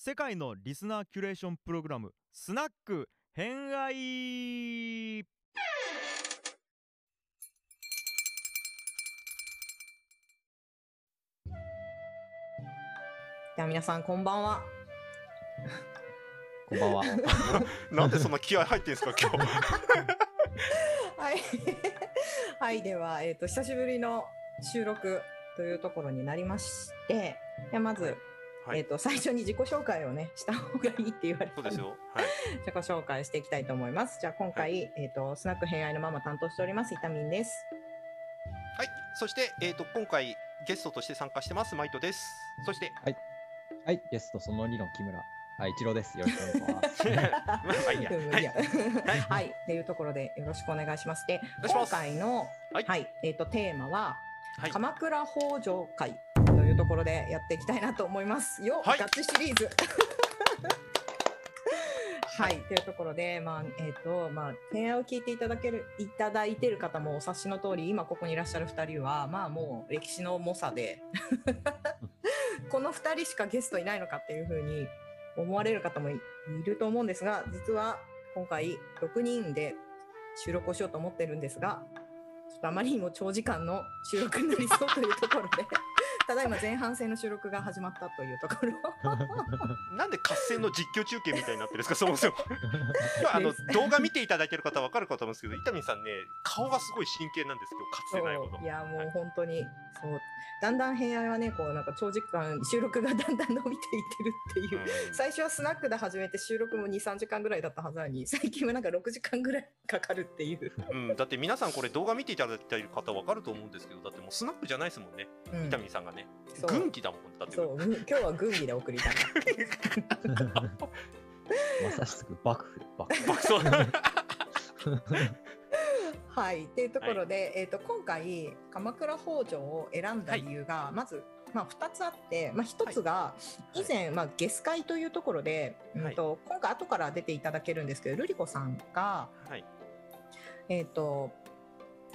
世界のリスナーキュレーションプログラムスナック偏愛では皆さんこんばんは。こんばんは。なんでそんな気合入ってんすか今日 はい。はい、では、えっ、と、久しぶりの収録というところになりまして、まず、はい。えっ、と、最初に自己紹介をね、した方がいいって言われたのそうですよ。はい。自己紹介していきたいと思います。じゃあ今回、えっ、と、スナック偏愛のママ担当しております、イタミンです。はい。そしてえっ、と今回ゲストとして参加してますマイトです。そしてはい、ゲストその2の木村。はい、一郎です。よろしくお願いします。まあいいや。はい。うんいやはい、っていうところでよろしくお願いします。で、今回の、はい。はい、えっ、と、テーマは、はい。鎌倉北条会ところでやっていきたいなと思いますよ、はい。ガチシリーズ。はい、というところで、まあ、えっ、と、まあ、提案を聞いていただける、いただいてる方もお察しの通り、今ここにいらっしゃる二人は、まあ、もう歴史の猛者で。この二人しかゲストいないのかっていうふうに思われる方もいいると思うんですが、実は今回6人で収録をしようと思ってるんですが、ちょっとあまりにも長時間の収録になりそうというところで、ただいま前半戦の収録が始まったというところ。なんで合戦の実況中継みたいになってるんですかそもそも。まああの動画見ていただいてる方は分かるかと思うんですけど伊丹さんね顔がすごい真剣なんですよかつてないいやもう本当にそうだんだん平愛はねこうなんか長時間収録がだんだん伸びていってるっていう、うん。最初はスナックで始めて収録も23時間ぐらいだったはずなのに最近はなんか6時間ぐらいかかるっていう、うん、だって皆さんこれ動画見ていただいている方分かると思うんですけどだってもうスナックじゃないですもんねうん。伊丹さんがねそう。軍記だもんだって。そううん今日は軍議で送りたい。まさしく幕府、幕府。はいっていうところで、えー、と今回鎌倉北条を選んだ理由が、まず、まあ、2つあって、まあ、1つが以前、まあ、ゲス会というところで、うんと今回後から出ていただけるんですけど瑠璃子さんが、はい。えー、と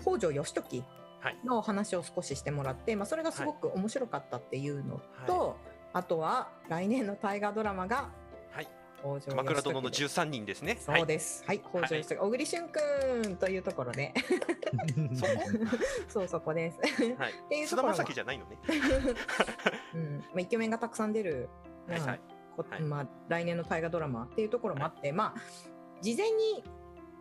北条義時はいのお話を少ししてもらって、まあ、それがすごく面白かったっていうのと、あとは来年の大河ドラマがはい。北条鎌倉殿の13人ですね。そうです。はい、北条義時、小栗旬くんというところで、そうそこです。はい。っていうところが。菅田将暉じゃないのね。うん、まあイケメンがたくさん出る、まあはいはい。まあ来年の大河ドラマっていうところもあって、まあ事前に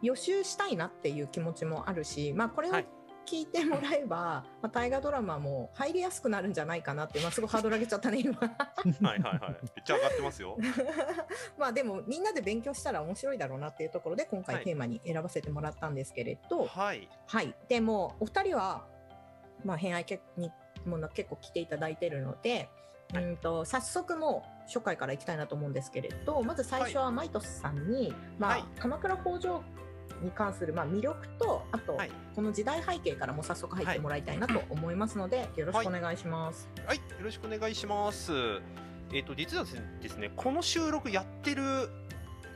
予習したいなっていう気持ちもあるし、まあこれをはい聞いてもらえば、まあ大河ドラマも入りやすくなるんじゃないかなって、まあすごいハードル上げちゃったね今。はいはいはい。めっちゃ上がってますよ。まあでもみんなで勉強したら面白いだろうなっていうところで今はい。回テーマに選ばせてもらったんですけれど、はい。はい、でもお二人は、まあ、偏愛けにもな結構来ていただいてるので、はい。うんと早速もう初回からいきたいなと思うんですけれどまず最初はマイトスさんに、まあはい。鎌倉北条に関する、まあ、魅力とあと、はいこの時代背景からも早速入ってもらいたいなと思いますので、よろしくお願いします。はい、よろしくお願いします。えっ、と、実はですね、この収録やってる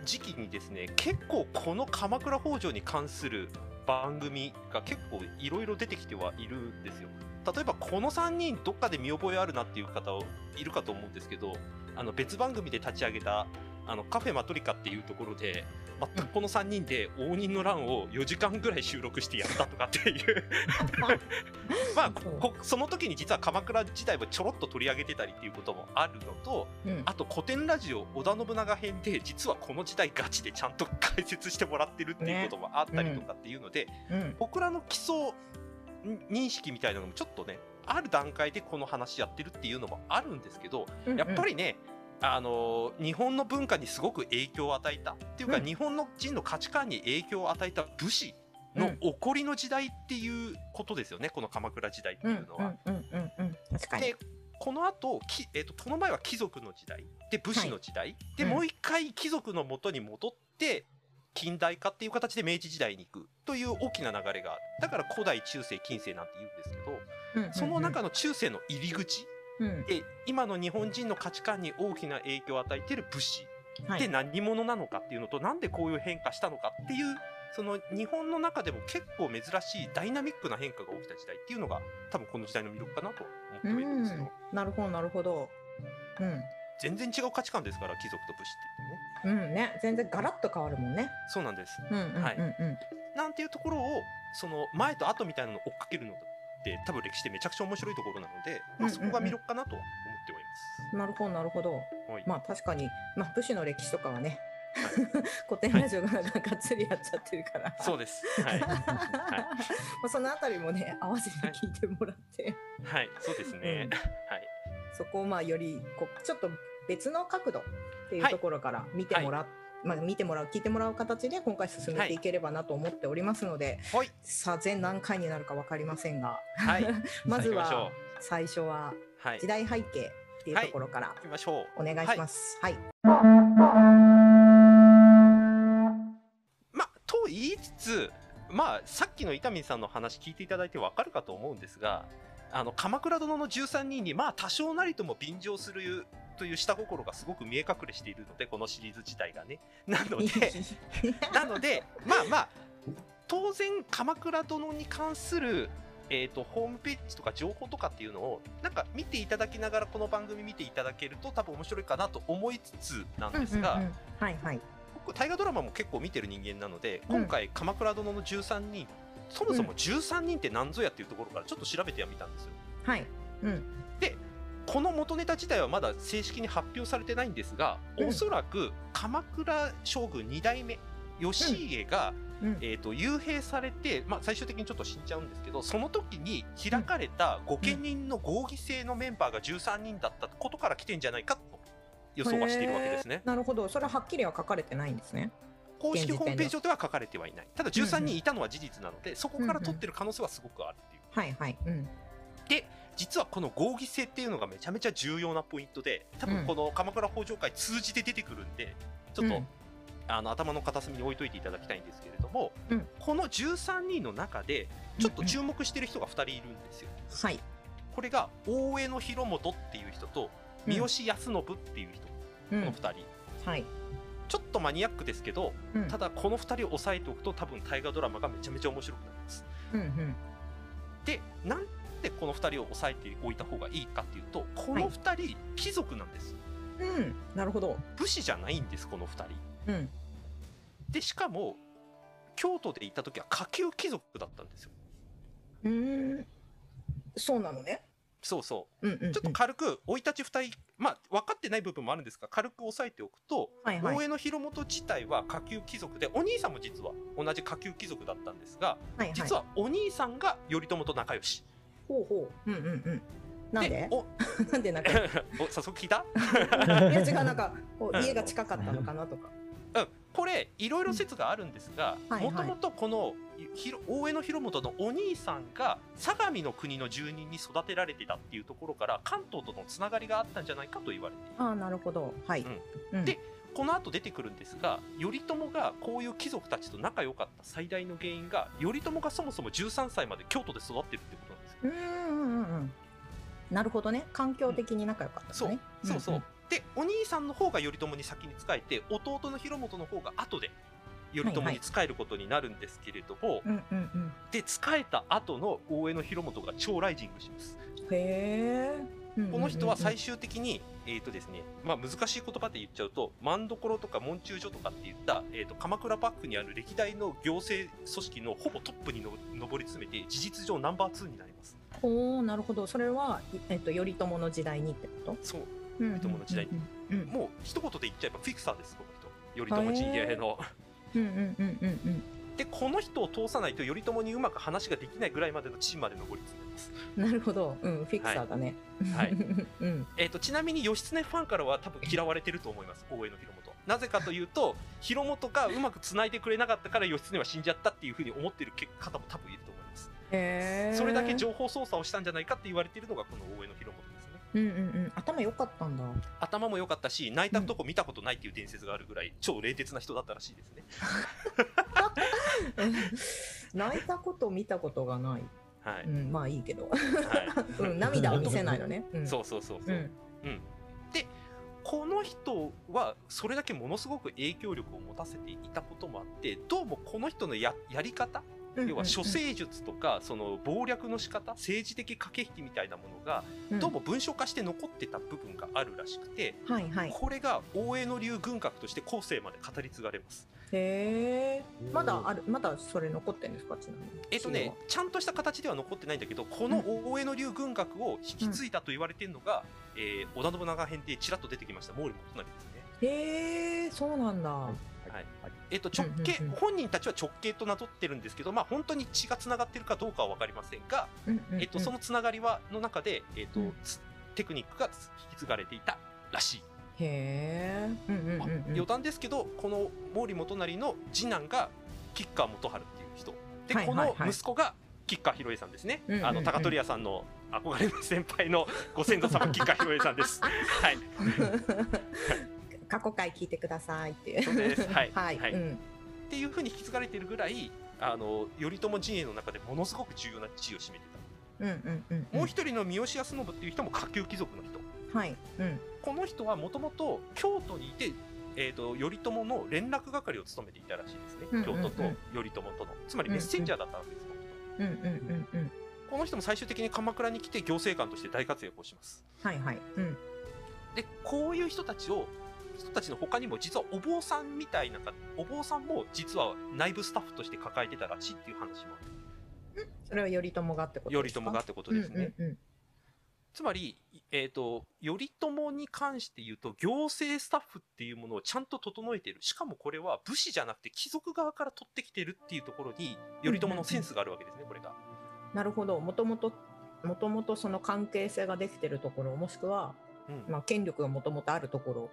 時期にですね、結構この鎌倉北条に関する番組が結構いろいろ出てきてはいるんですよ。例えばこの3人どっかで見覚えあるなっていう方いるかと思うんですけど、あの別番組で立ち上げたあのカフェマトリカっていうところで、全くこの3人で応仁の乱を4時間ぐらい収録してやったとかっていう。まあこその時に実は鎌倉時代をちょろっと取り上げてたりっていうこともあるのとうん。あと古典ラジオ織田信長編で実はこの時代ガチでちゃんと解説してもらってるっていうこともあったりとかっていうので、うん。僕らの基礎認識みたいなのもちょっとねある段階でこの話やってるっていうのもあるんですけどうん。やっぱりね、あの日本の文化にすごく影響を与えたっていうか、うん。日本の人の価値観に影響を与えた武士のうん。起こりの時代っていうことですよね、この鎌倉時代ってうんいうのは。でこの後き、えー、とこの前は貴族の時代で武士の時代、でうん。もう一回貴族のもとに戻って近代化っていう形で明治時代に行くという大きな流れがある。だから古代中世近世なんて言うんですけど、うんうんうん。その中の中世の入り口うん。で今の日本人の価値観に大きな影響を与えている武士はい。で何者なのかっていうのと、なんでこういう変化したのかっていうその日本の中でも結構珍しいダイナミックな変化が起きた時代っていうのが多分この時代の魅力かなと思ってはいるんですよ。なるほどなるほど。うん。全然違う価値観ですから貴族と武士っていうねうんね。全然ガラッと変わるもんね。そうなんです。うんうんうんうん、はいなんていうところをその前と後みたいなのを追っかけるのって多分歴史でめちゃくちゃ面白いところなので、まあ、そこが魅力かなとは思っております。なるほどなるほどはいまあ確かに、まあ、武士の歴史とかはね 古典ラジオががっつりやっちゃってるから、そうです。はい。まあそのあたりもね合わせて聞いてもらって、はい、そうですね。はい。そこをまあよりこうちょっと別の角度っていうはいところから見てもらっまあ、見てもらう聞いてもらう形で今回進めていければなと思っておりますので、はい。さあ全何回になるか分かりませんがはい。まずは最初は。時代背景っていうところから行きましょう。お願いします。はい、まあ、と言いつつ、まあ、さっきの伊丹さんの話聞いていただいてわかるかと思うんですが、あの、鎌倉殿の13人に、まあ、多少なりとも便乗するという下心がすごく見え隠れしているので、このシリーズ自体がね。なので、なので、まあまあ、当然、鎌倉殿に関する、えー、とホームページとか情報とかっていうのをなんか見ていただきながらこの番組見ていただけると多分面白いかなと思いつつなんですが、うんうんうん。はいはい。僕大河ドラマも結構見てる人間なのでうん。今回「鎌倉殿の13人」そもそも13人って何ぞやっていうところからちょっと調べてはみたんですよ。はい。うんこの元ネタ自体はまだ正式に発表されてないんですが、うん。おそらく鎌倉将軍2代目義家が、うん。えー、と幽閉されて、まあ、最終的にちょっと死んじゃうんですけどその時に開かれた御家人の合議制のメンバーが13人だったことから来てんじゃないかと予想はしているわけですね。なるほど。それははっきりは書かれてないんですね。公式ホームページ上では書かれてはいない。ただ13人いたのは事実なので、そこから取ってる可能性はすごくあるっていう。はいはい。うん実はこの合議制っていうのがめちゃめちゃ重要なポイントで多分この鎌倉北条会通じて出てくるんでちょっと、うん。あの頭の片隅に置いといていただきたいんですけれども、うん。ここの13人の中でちょっと注目してる人が2人いるんですよ。はい。これが大江の広元っていう人とうん。三好康信っていう人、うん。この2人。はい。ちょっとマニアックですけどうん。ただこの2人を押さえておくと多分大河ドラマがめちゃめちゃ面白くなります。うんうん。でなんでこの2人を押さえておいた方がいいかっていうとこの2人貴族なんです。うんなるほど。武士じゃないんですこの2人。うん。でしかも京都で行った時は下級貴族だったんですよ。うーん。そうなのね。そうそう。んうんうん。うちょっと軽く生い立ち2人まあ分かってない部分もあるんですが軽く押さえておくと、はいはい。大江の広元自体は下級貴族でお兄さんも実は同じ下級貴族だったんですがはいはい。実はお兄さんが頼朝と仲良しほうほう。うんうんうん。なんで？お なんでなんか。お早速聞いた？いや違うなんかこう家が近かったのかなとか。うん、これいろいろ説があるんですがもともとこのひろ大江の広元のお兄さんが相模の国の住人に育てられてたっていうところから関東とのつながりがあったんじゃないかと言われている。ああなるほど。はい。うん。でこの後出てくるんですが頼朝がこういう貴族たちと仲良かった最大の原因が頼朝がそもそも13歳まで京都で育ってるってことなんですようんうんうんうん。なるほどね。環境的に仲良かったん。そう。そうそう、んんでお兄さんの方が頼朝に先に仕えて弟の広元の方が後で頼朝に仕えることになるんですけれども、うんうんうん。で仕えた後の大江の広元が超ライジングします、へえこの人は最終的に、えーとですねまあ、難しい言葉で言っちゃうと万所とか文中所とかっていった、えー、と鎌倉幕府にある歴代の行政組織のほぼトップにの上り詰めて事実上ナンバー2になります。おおなるほど。それは、いえっと、頼朝の時代にってこと？そう。頼朝の時代に。うん。うんもう一言で言っちゃえばフィクサーですこの人。頼朝陣営の。うんうんうんうんうんでこの人を通さないと頼朝にうまく話ができないぐらいまでの地位まで上り詰めます。なるほど、うん、フィクサーだね。はい。うん、えー、とちなみに義経ファンからは多分嫌われてると思います大江の広元。なぜかというと広元がうまくつないでくれなかったから義経は死んじゃったっていうふうに思ってる方も多分いると思います。それだけ情報操作をしたんじゃないかって言われているのがこの大江の広うんうんうん、頭良かったんだ。頭も良かったし泣いたとこ見たことないっていう伝説があるぐらい超冷徹な人だったらしいですね 泣いたこと見たことがない。はい、うん、まあいいけど。はうん、涙は見せないのね。うい、ん、そうそうそうそうう、ん。うん、でこの人はそれだけものすごく影響力を持たせていたこともあってどうもこの人のややり方うん要は処世術とかその謀略の仕方政治的駆け引きみたいなものがうん。どうも文章化して残ってた部分があるらしくて、はいはい。これが大江の流軍学として後世まで語り継がれます。へえまだあるまだそれ残ってんですか？ちなみに。えっとね、ちゃんとした形では残ってないんだけどこの大江の流軍学を引き継いだと言われてるのが、えー織田信長編でちらっと出てきました毛利元就ですね。へえそうなんだ、はいえっと直系、うんうんうん。本人たちは直系と名乗ってるんですけど、まあ、本当に血がつながってるかどうかは分かりませんが、うんうんうん。えっと、そのつながりはの中で、えっとうん。つテクニックが引き継がれていたらしい、へえ。うんうんまあ余談ですけどこの毛利元就の次男が吉川元春っていう人。で、はいはいはい。この息子が吉川博恵さんですね、うんうんうん。あの高取屋さんの憧れの先輩のご先祖様吉川博恵さんです。はい、過去回聞いてくださいっていう。そうです。はい。はい、はい。うん。っていうふうに引き継がれているぐらいあの頼朝陣営の中でものすごく重要な地位を占めてた。うんうんうんもう一人の三好康信っていう人も下級貴族の人。はい。うん。この人はもともと京都にいて、えー、と頼朝の連絡係を務めていたらしいですね、うんうんうん。京都と頼朝との。つまりメッセンジャーだったわけです、この人うんうんうんうん。この人も最終的に鎌倉に来て行政官として大活躍をします。はいはい。うん。でこういう人たちを人たちの他にも実はお坊さんみたいなかお坊さんも実は内部スタッフとして抱えてたらしいっていう話もある。それは頼朝がってことですか？頼朝がってことですね、うんうんつまり、えー、と頼朝に関して言うと行政スタッフっていうものをちゃんと整えている。しかもこれは武士じゃなくて貴族側から取ってきてるっていうところに頼朝のセンスがあるわけですねこれが。なるほど。もともともともとその関係性ができてるところもしくは、うん。まあ、権力がもともとあるところうん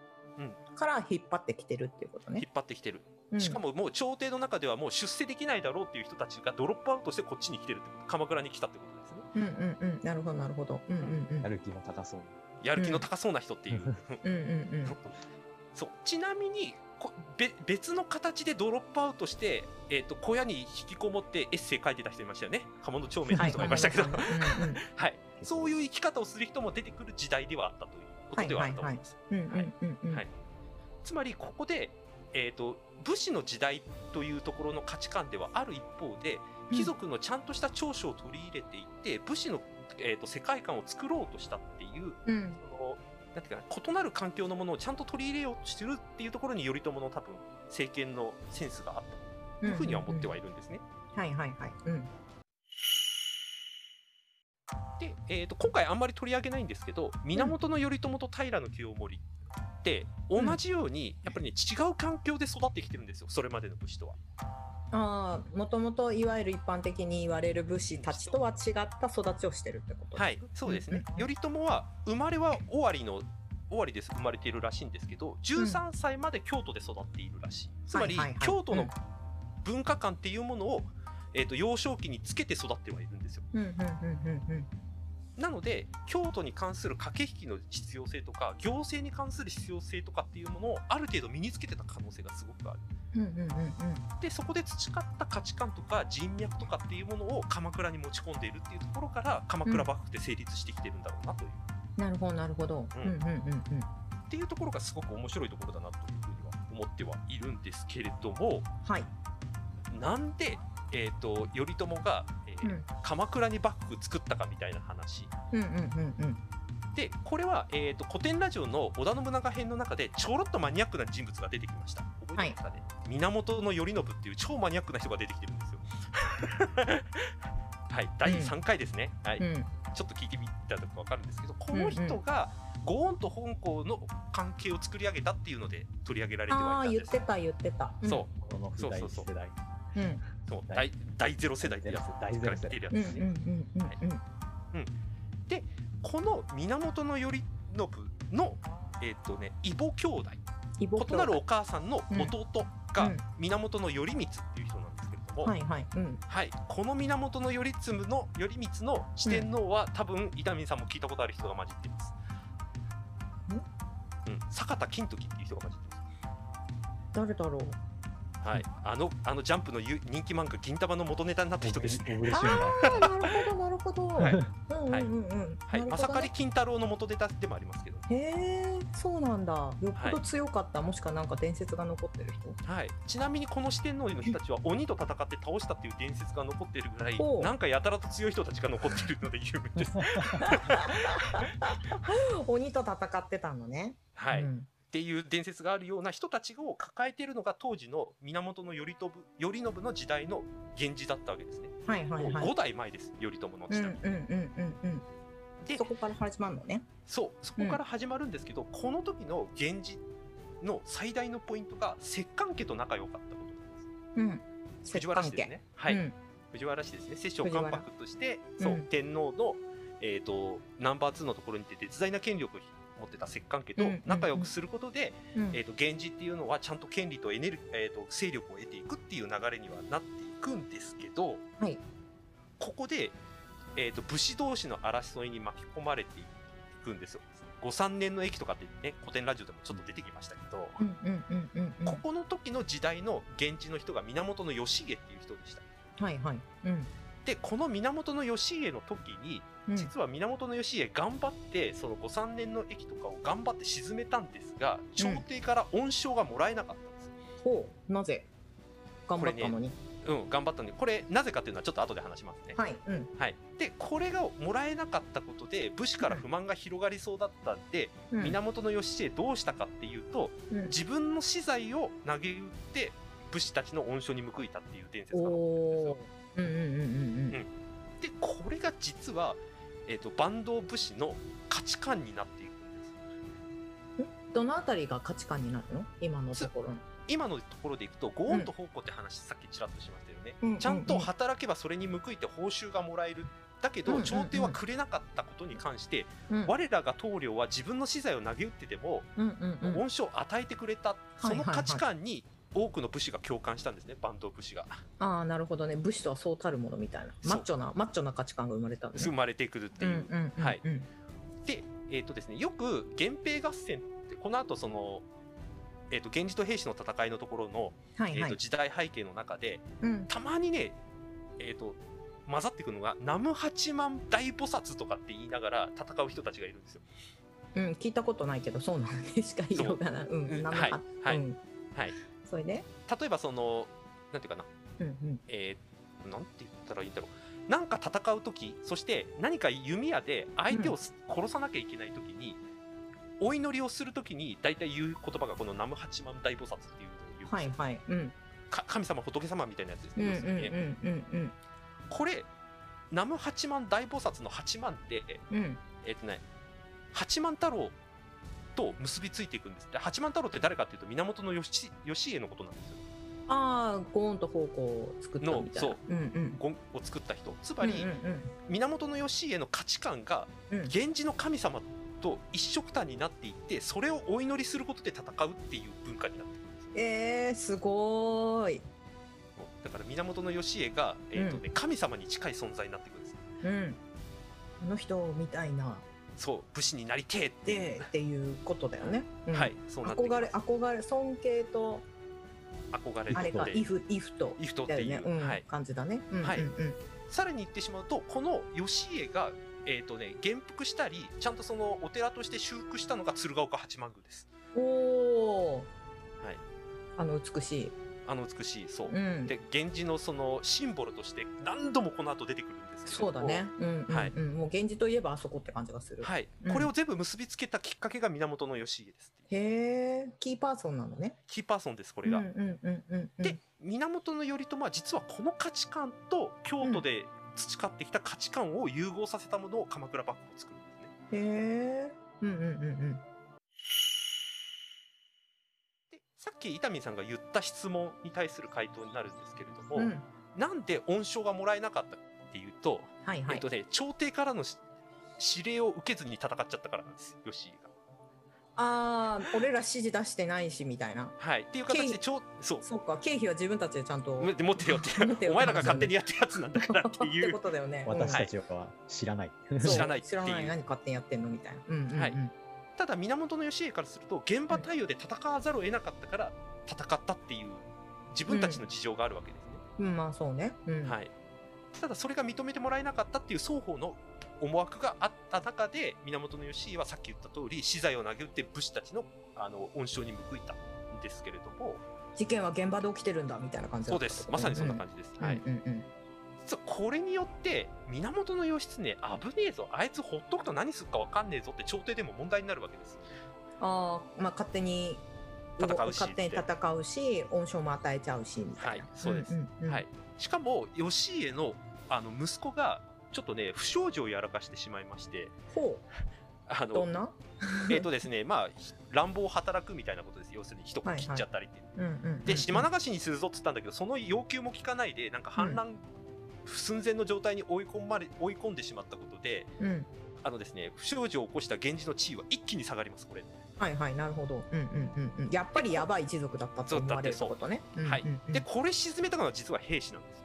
から引っ張ってきてるっていうことね。引っ。張ってきてる、うん。しかももう朝廷の中ではもう出世できないだろうっていう人たちがドロップアウトしてこっちに来てるってこと。鎌倉に来たってことですね。うんうんうん。なるほどなるほど。うんうんうん。やる気の高そう。やる気の高そうな人っていう、うん。うんうん そう。ちなみにこべ別の形でドロップアウトして、えー、と小屋に引きこもってエッセイ書いてた人いましたよね。鴨の長明って人がいましたけど、はい、そういう生き方をする人も出てくる時代ではあったということではあると思います。つまりここで、えー、と武士の時代というところの価値観ではある一方で貴族のちゃんとした長所を取り入れていって武士の、えー、と世界観を作ろうとしたっていううん。そのなんていうかな異なる環境のものをちゃんと取り入れようとしてるっていうところに頼朝の多分政権のセンスがあったというふうには思ってはいるんですね。はいはいはい。うんで、えー、と今回あんまり取り上げないんですけど源頼朝と平清盛って同じようにやっぱりね違う環境で育ってきてるんですよそれまでの武士とは。ああもともといわゆる一般的に言われる武士たちとは違った育ちをしてるってことはいそうですね。うんうん頼朝は生まれは尾張の尾張です生まれているらしいんですけど13歳まで京都で育っているらしい。つまり京都の文化観っていうものを、えー、と幼少期につけて育ってはいるんですよ。うんうんうんうんうんなので京都に関する駆け引きの必要性とか行政に関する必要性とかっていうものをある程度身につけてた可能性がすごくある。うんうんうんうんでそこで培った価値観とか人脈とかっていうものを鎌倉に持ち込んでいるっていうところから鎌倉幕府って成立してきてるんだろうなという、なるほどなるほど。ううんんうんうんうんっていうところがすごく面白いところだなというふうには思ってはいるんですけれどもはい。なんで、えー、と頼朝が、えーうん。鎌倉に幕府作ったかみたいな話。うんうんうんうん。でこれは、えー、と古典ラジオの織田信長編の中でちょろっとマニアックな人物が出てきました。覚えてますかね、源頼信っていう超マニアックな人が出てきてるんですよ。はい第3回ですね、はい。うん。ちょっと聞いてみたら分かるんですけどこの人がゴーンと本校の関係を作り上げたっていうので取り上げられてああはいたんです言ってた言ってた。うん。そう。この世代そうそうそう。世代。うんそう大大大ゼロ世代ってやつ大ゼロ世代。から来てるやつでこの源頼信のえっ、とね異母兄弟。異母異なるお母さんの弟がうん。源頼光っていう人なんですけれども、はいはい。うん。はい、この源頼光の頼光の四天王は、多分伊丹さんも聞いたことある人が混じっています。うん、坂田金時っていう人が混じってます。誰だろう。はい、あのあのジャンプのゆ人気漫画銀玉の元ネタになった人ですね。小栗旬ああ、なるほど、なるほど。はいうんうんうんうん。はい、まさかり金太郎の元ネタでもありますけど、へえ、そうなんだ。よっぽど強かった、もしくはなんか伝説が残ってる人。はい、ちなみにこの四天王の人たちは鬼と戦って倒したっていう伝説が残ってるぐらいなんかやたらと強い人たちが残ってるので有名です。鬼と戦ってたのね。はい、っうんていう伝説があるような人たちを抱えているのが当時の源頼朝頼信の時代の源氏だったわけですね。はいはいはい。5代前です頼朝のうんうん時代。うんうんうん。でそこから始まるのね。そうそこから始まるんですけど、この時の源氏の最大のポイントが摂関家と仲良かったことなんです。うん。藤原氏ですね。はい、うん藤原氏ですね摂政関白としてそう、うん天皇の、えー、とナンバー2のところに出て絶大な権力を持ってた摂関家とうん仲良くすることで、うんえー、と源氏っていうのはちゃんと権利とエネル、えー、と勢力を得ていくっていう流れにはなっていくんですけどはい。ここで、えー、と武士同士の争いに巻き込まれていくんですよ。御三年の駅とかってね古典ラジオでもちょっと出てきましたけど。ここの時の時代の源氏の人が源義家っていう人でした。はいはい。うん。でこの源義家の時にうん実は源義家頑張ってその御三年の駅とかを頑張って沈めたんですが朝廷から恩賞がもらえなかったんです、ほう。なぜ？頑張ったのに。うん頑張ったんでこれなぜかっていうのはちょっと後で話しますね、はい。うん。はい、でこれがもらえなかったことで武士から不満が広がりそうだったんで、うん源義家どうしたかっていうとうん自分の資材を投げ打って武士たちの恩賞に報いたっていう伝説が残ってるんですよおお。うんうんうんうん。でこれが実は、えー、と坂東武士の価値観になっていくんです。うん。どのあたりが価値観になるの？今のところの。今のところでいくとご恩と奉公って話、さっきちらっとしましたよね、うんちゃんと働けばそれに報いて報酬がもらえる。だけど、うん朝廷はくれなかったことに関して、うん。我らが棟梁は自分の資材を投げ打ってでも、うんうんうん。恩賞を与えてくれた、その価値観に多くの武士が共感したんですね坂東武士が。ああなるほどね。武士とはそうたるものみたいな。マッチョなマッチョな価値観が生まれたんです生まれてくるっていう、はいうんで、えーとですね、よく源平合戦ってこの後その、えー、と源氏と平氏の戦いのところの、えー、はい。はいと時代背景の中でうん。たまにね、えー、と混ざってくるのが南無八幡大菩薩とかって言いながら戦う人たちがいるんですよ。うん聞いたことないけどそうなんでしか？言 いようがなはい。はい。うん。はい、それで例えばそのなんていうかな、うんうん。えーなんて言ったらいいんだろう。なんか戦う時そして何か弓矢で相手をす殺さなきゃいけない時に、お祈りをする時に大体言う言葉がこの南無八幡大菩薩っていうのを言うんですよはいはい。うん。か神様仏様みたいなやつですね。これ南無八幡大菩薩の八幡ってうん。えっ、とね八幡太郎と結びついていくんです。で八幡太郎って誰かっていうと源義義家のことなんですよ。ああゴーンと方向を作ったみたいな。う。うんうん。ゴンを作った人。つまり、うんうん源義家の価値観がうん。うん源氏の神様と一緒くたになっていってそれをお祈りすることで戦うっていう文化になってくるんです。よえー、すごーい。だから源義家が、えーとね神様に近い存在になってくるんです。うん。あの人みたいなそう武士になりてえっていう。でっていうことだよね、うん。はいそうなっ憧れ憧れ尊敬と憧れあれかでイフイフと。イフトっていう、ね、うんはい、感じだね、うんはい。うん。うんさらに言ってしまうとこの義家が、えーとね、元服したりちゃんとそのお寺として修復したのが鶴岡八幡宮です、おおはい、あの美しい、あの美しいそう、うん、で源氏のそのシンボルとして何度もこの後出てくるんですけれどもそうだね、うんうんうん。はい。もう源氏といえばあそこって感じがする、はい、うん。これを全部結びつけたきっかけが源義家ですへえキーパーソンなのね。キーパーソンですこれが、うんうんうんうんうん。で源頼朝は実はこの価値観と京都で培ってきた価値観を融合させたものを鎌倉幕府を作るんですね。へえうんうんうんでさっき伊丹さんが言った質問に対する回答になるんですけれども、うん。うんなんで恩賞がもらえなかったっていうと、はいはい、えっとね、朝廷からのし指令を受けずに戦っちゃったからなんです義家が。ああ俺ら指示出してないしみたいな。はい、っていう形で朝そう。そっか経費は自分たちでちゃんと持って持ってよってお前らが勝手にやってるやつなんだからってい ってうことだよね。私たちは知らない。う。ん知らない知らない何勝手にやってんのみたいな。うんうんうん。はいただ源義家からすると現場対応で戦わざるを得なかったから戦ったっていう自分たちの事情があるわけですね。うん、まあそうね。うん。はい、ただそれが認めてもらえなかったっていう双方の思惑があった中で源義家はさっき言った通り資材を投げ打って武士たちのあの恩賞に報いたんですけれども事件は現場で起きてるんだみたいな感じだそうですまさにそんな感じです、はいじ。うんうん実はこれによって源義経危ねえぞあいつほっとくと何するか分かんねえぞって朝廷でも問題になるわけです。ああ、まあ勝手に戦うし勝手に戦うし、恩賞も与えちゃうしみたいな。はいそうです。んんうんはい。しかも義家のあの息子がちょっとね不祥事をやらかしてしまいまして。ほあう、どのんな？えっとですねまあひ乱暴働くみたいなことです。要するに人を切っちゃったりっていう、うんうんうん。で島流しにするぞっつったんだけどその要求も聞かないでなんか反乱寸前の状態に追い込まれ追い込んでしまったことでうん。あのですね不祥事を起こした源氏の地位は一気に下がりますこれ、はいはいなるほど。うんうんうんうん。やっぱりやばい一族だったと思われるってことね。はいうんうんうんでこれ沈めたのは実は兵士なんです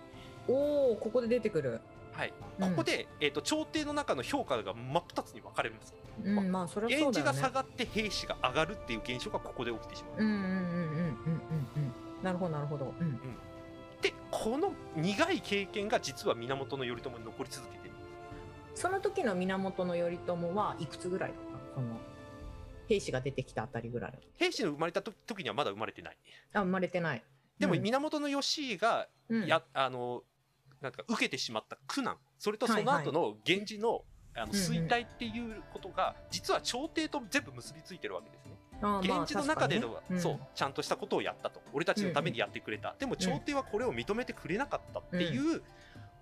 おおここで出てくる。はい、うんここで、えー、と朝廷の中の評価が真っ二つに分かれますうんまあそれはそうだよね源氏が下。がって兵士が上がるっていう現象がここで起きてしまう、うんうんうんうんうんうんうん。なるほどなるほど。うん。でこの苦い経験が実は源頼朝に残り続けてる。その時の源頼朝はいくつぐらいだった？その兵士が出てきたあたりぐらい。兵士の生まれた時時にはまだ生まれてない。たあ生まれてない。でもうん。源義家がうん。や、あのなんか受けてしまった苦難。それとその後の源氏の,、あのうんうん。衰退っていうことが実は朝廷と全部結びついてるわけですね。あーまあ源氏の中での、ねそうちゃんとしたことをやったと。俺たちのためにやってくれた、でも朝廷はこれを認めてくれなかったっていう、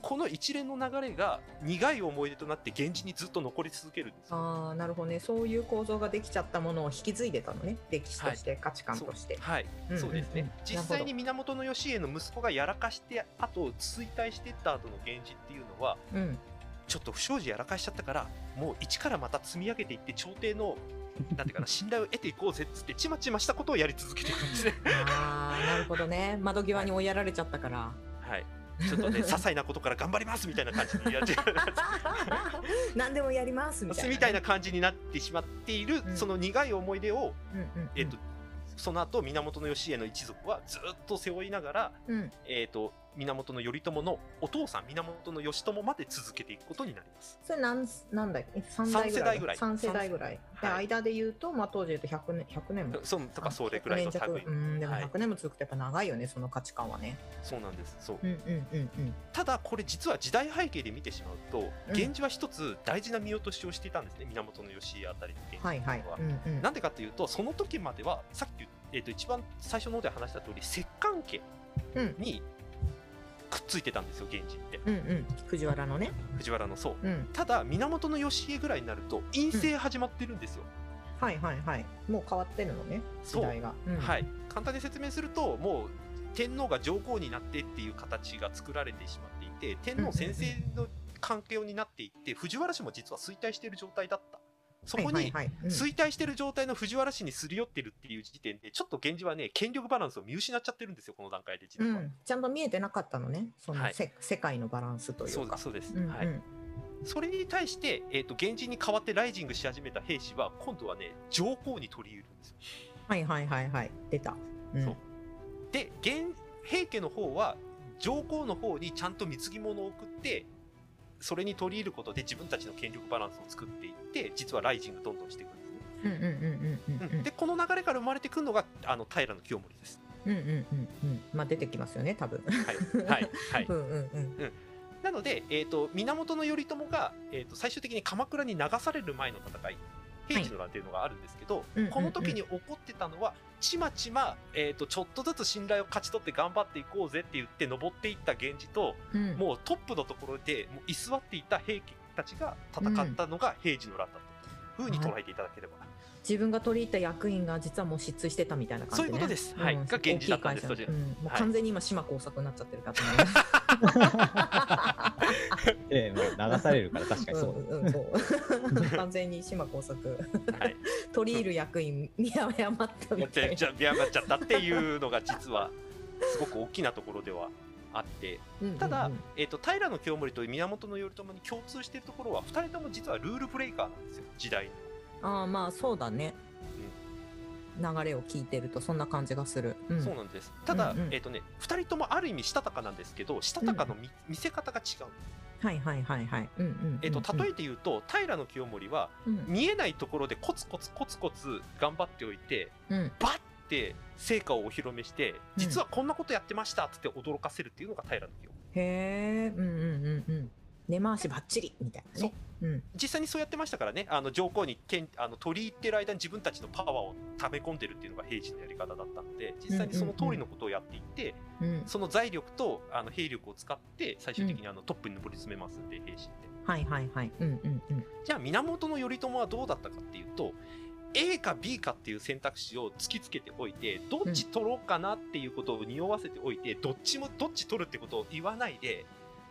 この一連の流れが苦い思い出となって源氏にずっと残り続けるんですよ。ああなるほどね。そういう構造ができちゃったものを引き継いでたのね。歴史として、価値観として。はい、うんそうですね、うんうん実際に源義家の息子がやらかしてあと衰退していった後の源氏っていうのはうん。ちょっと不祥事やらかしちゃったからもう一からまた積み上げていって朝廷のなんていうかな信頼を得ていこうぜっつってちまちましたことをやり続けていくんですね。ああなるほどね。窓際に追いやられちゃったから。はい。ちょっとね 些細なことから頑張りますみたいな感じにやっ 何でもやりますみたいなね、みたいな感じになってしまっている、うん。その苦い思い出を、うんうんうん。えっとその後源義家の一族はずっと背負いながら、うん。えっと源頼朝のお父さん源義朝まで続けていくことになります。それなんなんだっけ三三世代ぐらい。三世代ぐらい。ではい。間で言うとまあ当時言うと100年100年も。そうとかそれくらいの100年類。弱うんでもはい。100年も続くとやっぱ長いよねその価値観はね。そうなんですそう。うんうんうんうん。ただこれ実は時代背景で見てしまうと、源氏は一つ大事な見落としをしていたんですね源義家あたりの源氏は。いはい。は。うんうん。なんでかというとその時まではさっき、えー、と一番最初の方で話した通り摂関家うん。にくっついてたんですよ源氏って。うんうん。藤原のね。藤原のそううん。ただ源義家ぐらいになると陰性始まってるんですよ、はいはいはい。もう変わってるのね時代が。うん。はい。簡単に説明するともう天皇が上皇になってっていう形が作られてしまっていて天皇先生の関係になっていって藤原氏も実は衰退している状態だったそこに衰退してる状態の藤原氏にすり寄ってるっていう時点でちょっと源氏はね権力バランスを見失っちゃってるんですよこの段階でうん、ちゃんと見えてなかったのね。そのはい。せ、世界のバランスといううそうです、うんうん。はい、それに対して、えー、と源氏に代わってライジングし始めた兵士は今度はね上皇に取り入れるんですよ。はいはいはいはい。出た、うん、そう。で源平家の方は上皇の方にちゃんと貢ぎ物を送ってそれに取り入ることで自分たちの権力バランスを作っていって実はライジングどんどんしていくんですね、うんうんうんうんうんうんでこの流れから生まれてくるのがあの平清盛です。うんうんうんうん。まあ出てきますよね多分。はい。はい。はい。うんうん。うん。なので、えー、と源頼朝が、えー、と最終的に鎌倉に流される前の戦い平治の乱っていうのがあるんですけど、うんうんうん。この時に起こってたのはちまちま、えー、とちょっとずつ信頼を勝ち取って頑張っていこうぜって言って登っていった源氏と、うん。もうトップのところでもう居座っていた平家たちが戦ったのが平治の乱だというふうに捉えていただければ、自分が取り入った役員が実はもう失墜してたみたいな感じ、ね、そういうことです。はい。が現実だったんですうん、もうはい。完全に今島工作になっちゃってるから、ええまあ流されるから確かにそう。うんうんそう完全に島工作。はい、取り入る役員見誤ったみやったい。なちゃ見余っちゃったっていうのが実はすごく大きなところではあって。ただ、えー、と平清盛と源頼朝に共通しているところは2人とも実はルールブレイカーなんですよ。時代に。ああまあそうだね。流れを聞いてるとそんな感じがする。うん。そうなんです。ただ、うんうん。えっ、とね2人ともある意味したたかなんですけどしたたかの見,、見せ方が違う、はいはいはいはい。うんうんうんうん。えっと例えて言うと平清盛はうん。見えないところでコツコツコツコツ頑張っておいてうん。バッて成果をお披露目して実はこんなことやってましたっつって驚かせるっていうのが平清。盛へえ、うんうんうんうん。根回しばっちりみたいなね。うん。実際にそうやってましたからねあの上皇に剣あの取り入ってる間に自分たちのパワーを溜め込んでるっていうのが平時のやり方だったので実際にその通りのことをやっていって、うん。その財力とあの兵力を使って最終的にあのトップに上り詰めますんで平氏ってはいはいはい。うんうんうん。じゃあ源頼朝はどうだったかっていうと A か B かっていう選択肢を突きつけておいてどっち取ろうかなっていうことを匂わせておいて、どっちもどっち取るってことを言わないで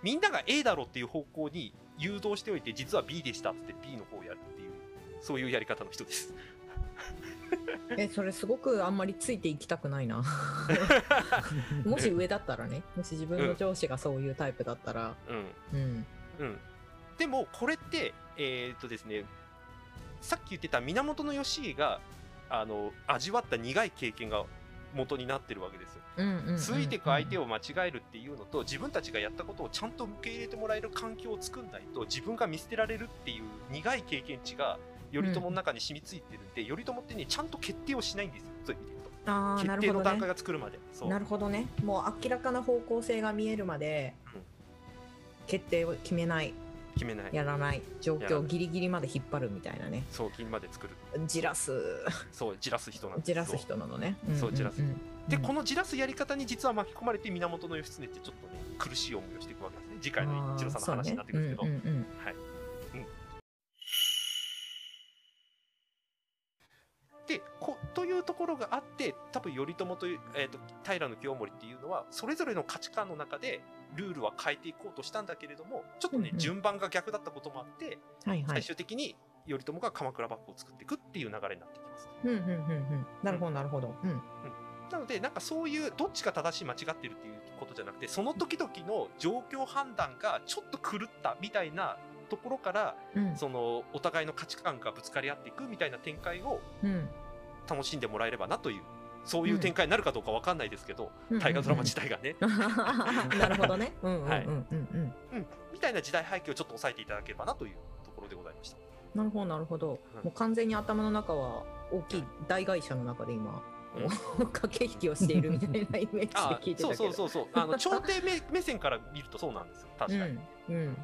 みんなが A だろうっていう方向に誘導しておいて実は B でしたって B の方をやるっていうそういうやり方の人です。え、それすごくあんまりついていきたくないな。もし上だったらね、もし自分の上司がそういうタイプだったら、うんうん。うん、でもこれってえーっとですねさっき言ってた源義家があの味わった苦い経験が元になってるわけですよ。うんうんうんうん。ついてく相手を間違えるっていうのと自分たちがやったことをちゃんと受け入れてもらえる環境を作んないと自分が見捨てられるっていう苦い経験値が頼朝の中に染みついてるんで、頼朝ってねちゃんと決定をしないんですよそういう意味で言うと決定の段階。が作るまでなるほどね。もう明らかな方向性が見えるまでうん、決定を決めない、決めない。やらない、状況ギリギリまで引っ張るみたいなね。そう金まで作る。じらす、そうじらす人なんですじらす人なのね。そう。んじらすで、うん。このじらすやり方に実は巻き込まれて源義経ってちょっとね苦しい思いをしていくわけですね。次回の一郎さんの話になってくるんですけど、あーそうね。うんうんうんはい、ところがあって多分頼朝という、えー、と平清盛っていうのはそれぞれの価値観の中でルールは変えていこうとしたんだけれどもちょっとね、うんうん順番が逆だったこともあって、最はいはい。終的に頼朝が鎌倉幕府を作っていくっていう流れになってきます。うんうんうんうん。なるほどなるほど。うん。なのでなんかそういうどっちが正しい間違ってるっていうことじゃなくてその時々の状況判断がちょっと狂ったみたいなところからうんそのお互いの価値観がぶつかり合っていくみたいな展開をうん。楽しんでもらえればなというそういう展開になるかどうかわかんないですけど、うん大河ドラマ自体がね、なるほどね。みたいな時代背景をちょっっと押さえていただければなというところでございました。なるほどなるほど。もう完全に頭の中は大きい大会社の中で今、駆け引きをしているみたいなイメージであ聞いてたけど。そうそうそうそう。あの朝廷目目線から見るとそうなんですよ。確かに、うん。うん、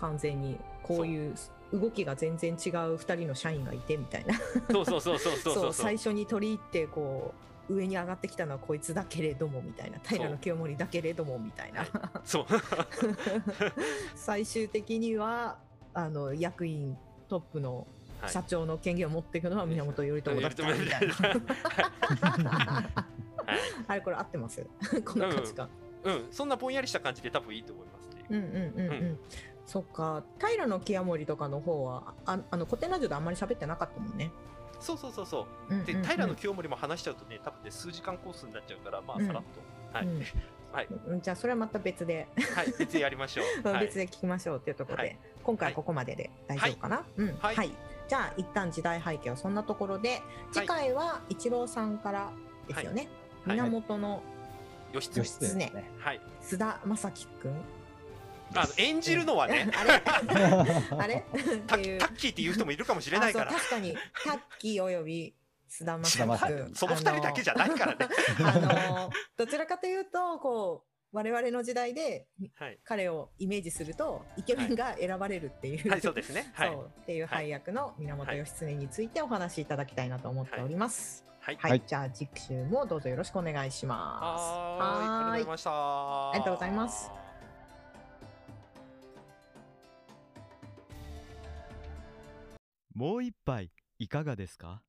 完全にこういう動きが全然違う2人の社員がいてみたいな。そうそうそうそうそう 最初に取り入ってこう上に上がってきたのはこいつだけれどもみたいな。平清盛だけれどもみたいな、はいそう。最終的にはあの役員トップのはい。社長の権限を持っていくのは源頼朝だったみたいな。はい。あれこれ合ってます？この価値観。うん、そんなぼんやりした感じで多分いいと思いますね。うんうんうんうん。うんそっか平清盛とかの方はああの古典ラジオであんまり喋ってなかったもんね。そうそうそうそう。で、平清盛も話しちゃうとね、多分ね、数時間コースになっちゃうから、まあ、うんさらっと。はい。うん はい。うんじゃあそれはまた別で、はい。別でやりましょう。はい別。で聞きましょうっていうところで、はい今回はここまでで大丈夫かな、うんはいはいじゃあ一旦時代背景はそんなところで次回は一郎さんからですよね、はい源の義経。はい。須田将暉くんあの、演じるのはね、あれ？あれ？タっていうタッキーっていう人もいるかもしれないから。確かにタッキーおよび須田将暉 その二人だけじゃないからね。あのどちらかというとこう我々の時代ではい。彼をイメージするとイケメンが選ばれるっていう、はい、そうですね。はいそ。うっていう配役の源義経についてお話しいただきたいなと思っております。はい。はい、はいじゃあ次週もどうぞよろしくお願いします。はーい。ありがとうございました。ありがとうございます。もう一杯いかがですか？